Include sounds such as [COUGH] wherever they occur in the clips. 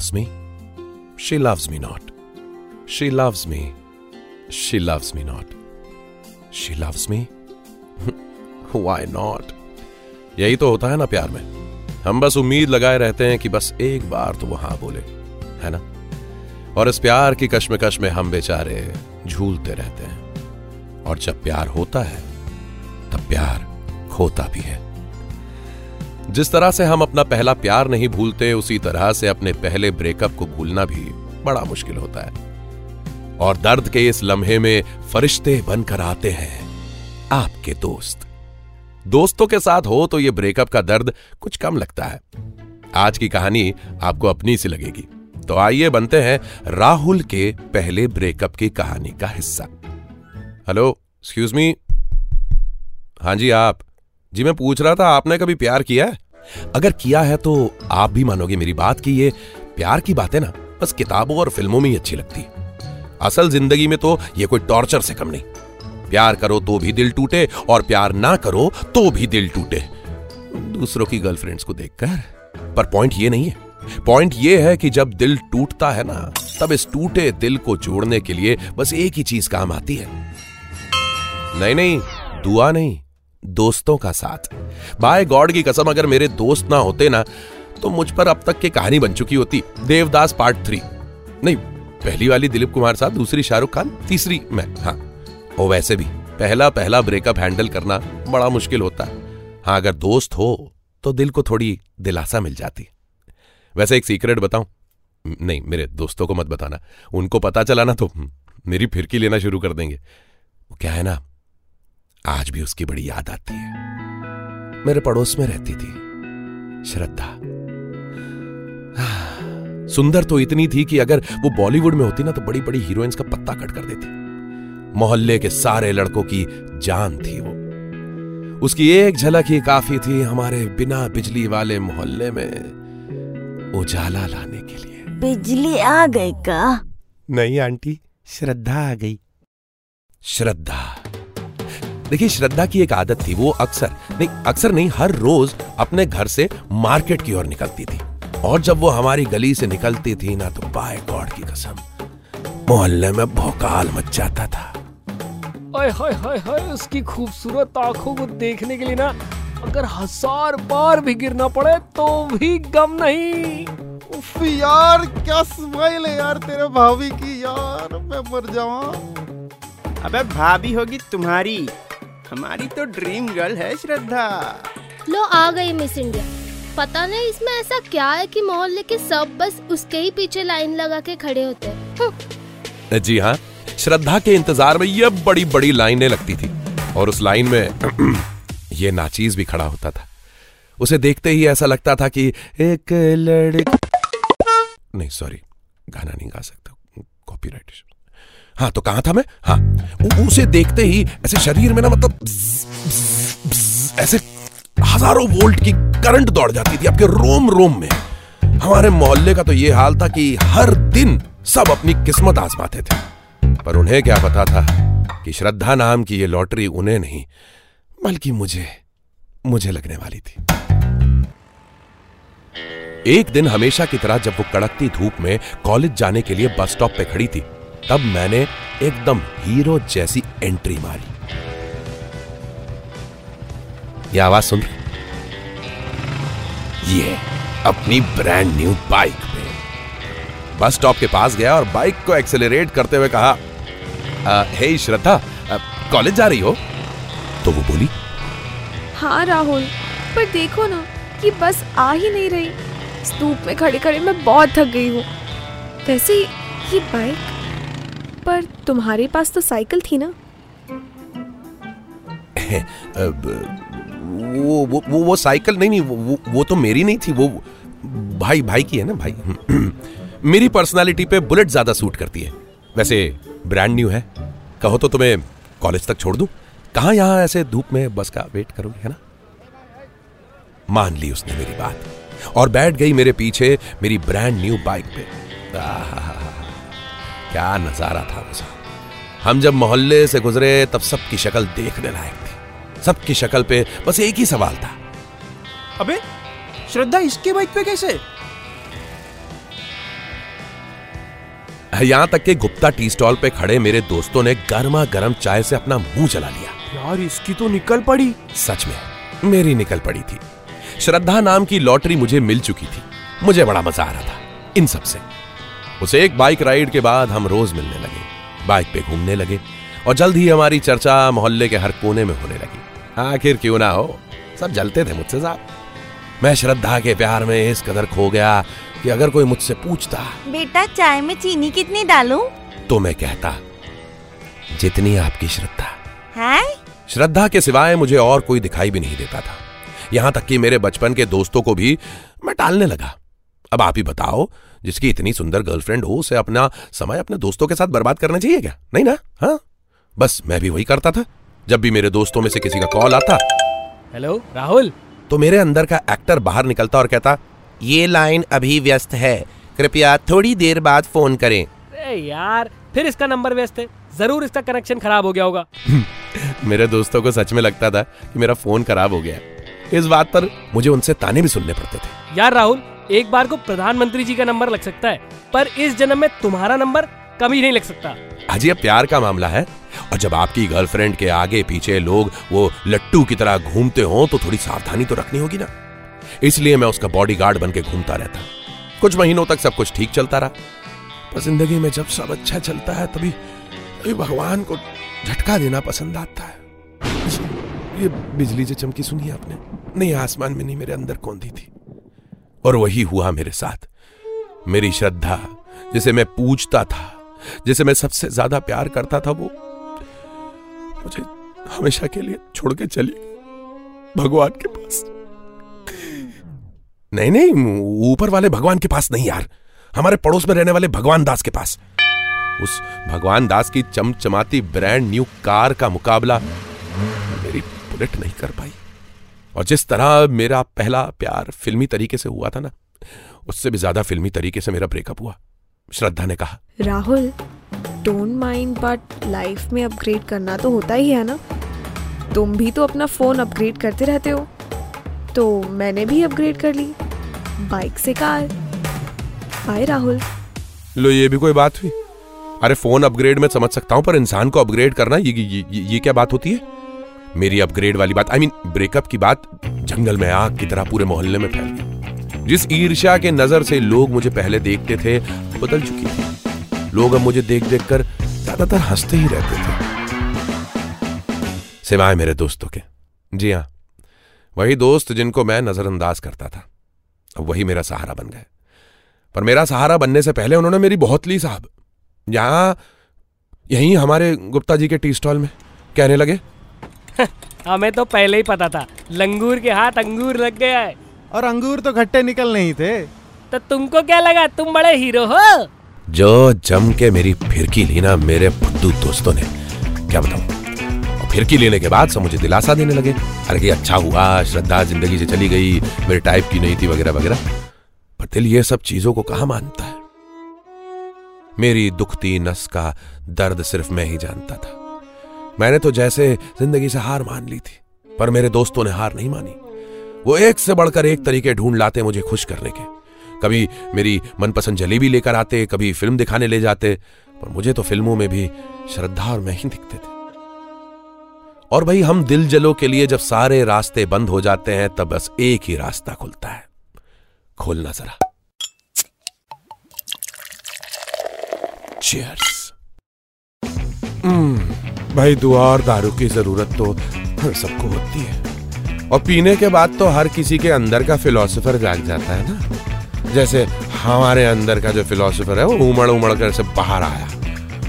Loves me. She loves me not. She loves me. She loves me not. She loves me. [LAUGHS] Why not? यही तो होता है ना प्यार में हम बस उम्मीद लगाए रहते हैं कि बस एक बार तो वो हाँ बोले, है ना और इस प्यार की कश्मकश में हम बेचारे झूलते रहते हैं और जब प्यार होता है, तब प्यार खोता भी है जिस तरह से हम अपना पहला प्यार नहीं भूलते, उसी तरह से अपने पहले ब्रेकअप को भूलना भी बड़ा मुश्किल होता है। और दर्द के इस लम्हे में फरिश्ते बनकर आते हैं आपके दोस्त। दोस्तों के साथ हो तो यह ब्रेकअप का दर्द कुछ कम लगता है। आज की कहानी आपको अपनी सी लगेगी। तो आइए बनते हैं राहुल के पहले ब्रेकअप की कहानी का हिस्सा। हेलो एक्सक्यूज मी हाँ जी, आप। जी, मैं पूछ रहा था, आपने कभी प्यार किया है? अगर किया है तो आप भी मानोगे मेरी बात की ये प्यार की बातें ना, बस किताबों और फ़िल्मों में ही अच्छी लगती असल ज़िंदगी में तो ये कोई टॉर्चर से कम नहीं। प्यार करो तो भी दिल टूटे और प्यार ना करो तो भी दिल टूटे। दूसरों की गर्लफ्रेंड्स को देखकर, पर पॉइंट ये नहीं है। पॉइंट ये है कि जब दिल टूटता है ना, तब इस टूटे दिल को जोड़ने के लिए बस एक ही चीज़ काम आती है। नहीं नहीं, दुआ नहीं। दोस्तों का साथ। बाय गॉड की कसम, अगर मेरे दोस्त ना होते ना तो मुझ पर अब तक की कहानी बन चुकी होती। Devdas part three. नहीं, पहली वाली दिलीप कुमार साहब, दूसरी शाहरुख खान, तीसरी मैं। हाँ और वैसे भी, पहला पहला ब्रेकअप हैंडल करना बड़ा मुश्किल होता है। हाँ अगर दोस्त हो तो दिल को थोड़ी दिलासा मिल जाती। वैसे एक सीक्रेट बताऊँ? नहीं, मेरे दोस्तों को मत बताना। उनको पता चला ना तो मेरी फिरकी लेना शुरू कर देंगे। क्या है ना आज भी उसकी बड़ी याद आती है। मेरे पड़ोस में रहती थी। श्रद्धा। सुंदर तो इतनी थी कि अगर वो बॉलीवुड में होती ना तो बड़ी बड़ी हीरोइंस का पत्ता कट कर देती। मोहल्ले के सारे लड़कों की जान थी वो। उसकी एक झलक ही काफ़ी थी हमारे बिना बिजली वाले मोहल्ले में उजाला लाने के लिए। बिजली आ गई का? नहीं आंटी श्रद्धा आ गई। श्रद्धा। देखिए श्रद्धा की एक आदत थी वो अक्सर नहीं अक्सर नहीं हर रोज अपने घर से मार्केट की ओर निकलती थी। और जब वो हमारी गली से निकलती थी ना तो बाय गॉड की कसम मोहल्ले में भौकाल मच जाता था। हाय हाय हाय हाय उसकी खूबसूरत आँखों को देखने के लिए ना अगर हज़ार बार भी गिरना पड़े तो भी गम नहीं। उफ यार क्या स्माइल है यार तेरे भाभी की यार मैं मर जावा अबे भाभी होगी तुम्हारी। हमारी तो ड्रीम गर्ल है श्रद्धा। लो आ गई मिस इंडिया पता नहीं इसमें ऐसा क्या है कि मोहल्ले के सब बस उसके ही पीछे लाइन लगा के खड़े होते हैं। जी हाँ श्रद्धा के इंतज़ार में ये बड़ी बड़ी लाइनें लगती थी और उस लाइन में ये नाचीज भी खड़ा होता था। उसे देखते ही ऐसा लगता था कि एक लड़की नहीं सॉरी गाना नहीं गा सकता। कॉपीराइट हाँ तो कहा था मैं? हाँ उसे देखते ही ऐसे शरीर में ना मतलब ऐसे हज़ारों वोल्ट की करंट दौड़ जाती थी आपके रोम रोम में। हमारे मोहल्ले का तो ये हाल था कि हर दिन सब अपनी किस्मत आजमाते थे। पर उन्हें क्या पता था कि श्रद्धा नाम की ये लॉटरी उन्हें नहीं, बल्कि मुझे मुझे लगने वाली थी। एक दिन हमेशा की तरह जब वो कड़कती धूप में कॉलेज जाने के लिए बस स्टॉप पे खड़ी थी तब मैंने एकदम हीरो जैसी एंट्री मारी। ये आवाज़ सुन रहे? ये अपनी ब्रांड न्यू बाइक पे। बस स्टॉप के पास गया और बाइक को एक्सेलरेट करते हुए कहा "अ, हे श्रद्धा कॉलेज जा रही हो? तो वो बोली हाँ राहुल पर देखो ना कि बस आ ही नहीं रही। स्तूप में खड़े खड़े मैं बहुत थक गई हूँ। वैसे ये बाइक पर तुम्हारे पास तो साइकिल थी ना? [LAUGHS] "अ, ब- वो वो वो, वो साइकिल नहीं नहीं वो वो तो मेरी नहीं थी वो भाई भाई की है ना भाई। [CLEARS THROAT] मेरी पर्सनालिटी पे बुलेट ज़्यादा सूट करती है। वैसे ब्रांड न्यू है। कहो तो तुम्हें कॉलेज तक छोड़ दूँ? कहा यहाँ ऐसे धूप में बस का वेट करोगे है ना? मान ली उसने मेरी बात। और बैठ गई मेरे पीछे मेरी ब्रांड न्यू बाइक पे। आहा, क्या नज़ारा था वो हम जब मोहल्ले से गुजरे तब सबकी शक्ल देखने लायक थी। सबकी शक्ल पे बस एक ही सवाल था। अबे श्रद्धा इसके बाइक पे कैसे? यहाँ तक के गुप्ता टी स्टॉल पे खड़े मेरे दोस्तों ने गर्मा गर्म चाय से अपना मुँह चला लिया। यार इसकी तो निकल पड़ी। सच में मेरी निकल पड़ी थी। श्रद्धा नाम की लॉटरी मुझे मिल चुकी थी। मुझे बड़ा मज़ा आ रहा था इन सबसे। उसे एक बाइक राइड के बाद हम रोज मिलने लगे। बाइक पे घूमने लगे और जल्द ही हमारी चर्चा मोहल्ले के हर कोने में होने लगी। आखिर क्यों ना हो? सब जलते थे मुझसे साहब मैं श्रद्धा के प्यार में इस कदर खो गया कि अगर कोई मुझसे पूछता। बेटा चाय में चीनी कितनी डालूं? तो मैं कहता जितनी आपकी श्रद्धा। है? श्रद्धा के सिवाय मुझे और कोई दिखाई भी नहीं देता था। यहाँ तक कि मेरे बचपन के दोस्तों को भी मैं टालने लगा। अब आप ही बताओ जिसकी इतनी सुंदर गर्लफ्रेंड हो उसे अपना समय अपने दोस्तों के साथ बर्बाद करना चाहिए क्या? नहीं ना? हाँ? बस मैं भी वही करता था जब भी मेरे दोस्तों में से किसी का कॉल आता। हेलो राहुल? तो मेरे अंदर का एक्टर बाहर निकलता और कहता ये लाइन अभी व्यस्त है कृपया थोड़ी देर बाद फ़ोन करें। यार फिर इसका नंबर व्यस्त है। ज़रूर इसका कनेक्शन खराब हो गया होगा। [LAUGHS] मेरे दोस्तों को सच में लगता था कि मेरा फ़ोन खराब हो गया। इस बात पर मुझे उनसे ताने भी सुनने पड़ते थे। यार राहुल एक बार को प्रधानमंत्री जी का नंबर लग सकता है, पर इस जन्म में तुम्हारा नंबर कभी नहीं लग सकता। अजय प्यार का मामला है, और जब आपकी गर्लफ्रेंड के आगे पीछे लोग वो लट्टू की तरह घूमते हो तो थोड़ी सावधानी तो रखनी होगी ना। इसलिए मैं उसका बॉडीगार्ड बन के घूमता रहता। कुछ महीनों तक सब कुछ ठीक चलता रहा। पर ज़िंदगी में जब सब अच्छा चलता है, तभी तभी भगवान को झटका देना पसंद आता है। ये बिजली जो चमकी सुनी आपने? नहीं, आसमान में नहीं, मेरे अंदर कौन दी थी। और वही हुआ मेरे साथ। मेरी श्रद्धा, जिसे मैं पूछता था, जिसे मैं सबसे ज़्यादा प्यार करता था, वो मुझे हमेशा के लिए छोड़ के चली भगवान के पास। नहीं नहीं, ऊपर वाले भगवान के पास नहीं यार। हमारे पड़ोस में रहने वाले भगवान दास के पास। उस भगवान दास की चमचमाती ब्रांड न्यू कार का मुकाबला मेरी बुलेट नहीं कर पाई। और जिस तरह मेरा पहला प्यार फिल्मी तरीके से हुआ था ना उससे भी ज़्यादा फिल्मी तरीके से मेरा ब्रेकअप हुआ श्रद्धा ने कहा। Rahul don't mind but life में अपग्रेड करना तो होता ही है ना? तुम भी तो अपना फ़ोन अपग्रेड करते रहते हो। तो मैंने भी अपग्रेड कर ली बाइक से कार। बाय राहुल। लो ये भी कोई बात हुई? अरे फ़ोन अपग्रेड में समझ सकता हूँ पर इंसान को अपग्रेड करना ये ये, ये, ये क्या बात होती है? मेरी अपग्रेड वाली बात आई मीन ब्रेकअप की बात, जंगल में आग की तरह पूरे मोहल्ले में फैल गई। जिस ईर्ष्या के नज़र से लोग मुझे पहले देखते थे बदल चुकी थी लोग अब मुझे देख देख कर ज़्यादातर हँसते ही रहते थे। सिवाय मेरे दोस्तों के। जी हाँ वही दोस्त जिनको मैं नजरअंदाज करता था। अब वही मेरा सहारा बन गए। पर मेरा सहारा बनने से पहले उन्होंने मेरी बहुत ली साहब। यहाँ, यहीं हमारे गुप्ता जी के टी स्टॉल में। कहने लगे [LAUGHS] हमें तो पहले ही पता था। लंगूर के हाथ अंगूर लग गया है। और अंगूर तो खट्टे निकल नहीं थे। तो तुमको क्या लगा? तुम बड़े हीरो हो। जो जम के मेरी फिरकी ली ना मेरे फुद्दू दोस्तों ने। क्या बताऊँ? और फिरकी लेने के बाद सब मुझे दिलासा देने लगे। अरे कि अच्छा हुआ श्रद्धा ज़िंदगी से चली गई मेरे टाइप की नहीं थी वगैरह वगैरह। पर दिल ये सब चीज़ों को कहा मानता है? मेरी दुखती नस का दर्द सिर्फ़ मैं ही जानता था। मैंने तो जैसे ज़िंदगी से हार मान ली थी, पर मेरे दोस्तों ने हार नहीं मानी। वो एक से बढ़कर एक तरीके ढूंढ लाते मुझे खुश करने के। कभी मेरी मनपसंद जलेबी लेकर आते, कभी फ़िल्म दिखाने ले जाते, पर मुझे तो फ़िल्मों में भी श्रद्धा और मैं ही दिखते थे। और भाई, हम दिल जलो के लिए जब सारे रास्ते बंद हो जाते हैं, तब बस एक ही रास्ता खुलता है। खोलना जरा। चीयर्स भाई दुआ और दारू की ज़रूरत तो सबको होती है। और पीने के बाद तो हर किसी के अंदर का फिलोसोफर जाग जाता है ना। जैसे हमारे अंदर का जो फिलोसोफर है, वो उमड़ उमड़ कर से बाहर आया।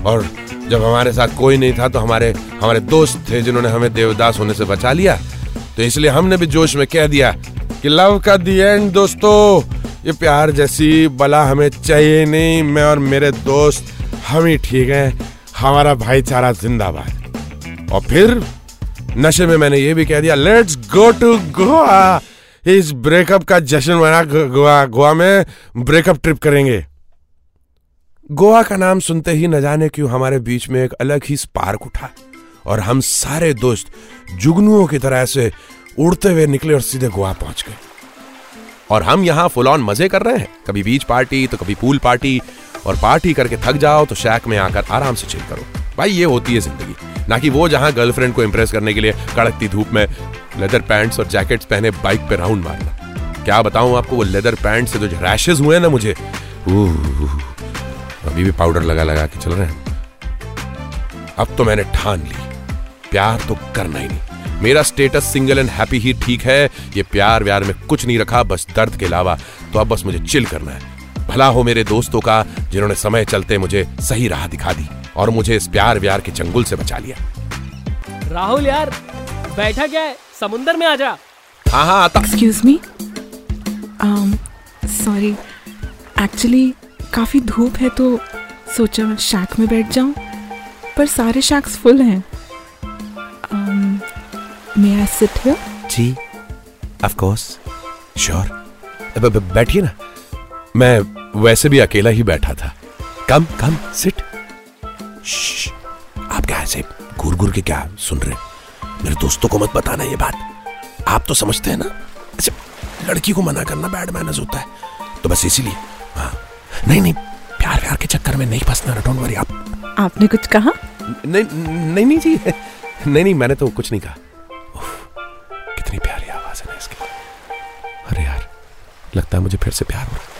और जब हमारे साथ कोई नहीं था तो हमारे हमारे दोस्त थे जिन्होंने हमें देवदास होने से बचा लिया। तो इसलिए हमने भी जोश में कह दिया कि लव का दी एंड दोस्तों, ये प्यार जैसी बला हमें चाहिए नहीं। मैं और मेरे दोस्त, हम ही ठीक हैं। हमारा भाईचारा जिंदाबाद। और फिर नशे में मैंने ये भी कह दिया लेट्स गो टू गोवा इस ब्रेकअप का जश्न मना गोवा गोवा में ब्रेकअप ट्रिप करेंगे। गोवा का नाम सुनते ही न जाने क्यों हमारे बीच में एक अलग ही स्पार्क उठा और हम सारे दोस्त जुगनुओं की तरह से उड़ते हुए निकले और सीधे गोवा पहुँच गए। और हम यहाँ फुल ऑन मज़े कर रहे हैं। कभी बीच पार्टी तो कभी पूल पार्टी और पार्टी करके थक जाओ तो शैक में आकर आराम से चिल करो। भाई, ये होती है ज़िंदगी। ना कि वो जहाँ गर्लफ्रेंड को इंप्रेस करने के लिए कड़कती धूप में लेदर पैंट्स और जैकेट्स पहने बाइक पे राउंड मारना। क्या बताऊँ आपको, वो लेदर पैंट से जो रैशेज हुए ना मुझे अभी भी पाउडर लगा लगा के चल रहे हैं। अब तो मैंने ठान ली, प्यार तो करना ही नहीं। मेरा स्टेटस सिंगल एंड हैप्पी ही ठीक है, ये प्यार व्यार में कुछ नहीं रखा, बस दर्द के अलावा तो अब बस मुझे चिल करना है। भला हो मेरे दोस्तों का जिन्होंने समय चलते मुझे सही राह दिखा दी और मुझे इस प्यार व्यार के चंगुल से बचा लिया। राहुल यार बैठा क्या है? समुंदर में आजा। हाँ हाँ आता। एक्सक्यूज मी सॉरी एक्चुअली काफ़ी धूप है तो सोचा शैक में बैठ जाऊँ पर सारे शैक्स फुल हैं। मे आई सिट हियर जी ऑफ़ कोर्स श्योर बैठिए ना। मैं वैसे भी अकेला ही बैठा था। कम कम सिट आप क्या ऐसे घूर घूर के क्या सुन रहे मेरे दोस्तों को मत बताना ये बात। आप तो समझते हैं ना? ऐसे लड़की को मना करना बैड मैनर्स होता है। तो बस इसीलिए। हाँ। नहीं नहीं प्यार प्यार के चक्कर में नहीं फंसना डोंट वरी आप आपने कुछ कहा? नहीं नहीं नहीं जी। नहीं नहीं मैंने तो कुछ नहीं कहा। कितनी प्यारी आवाज़ है ना इसकी। अरे यार लगता है मुझे फिर से प्यार हो रहा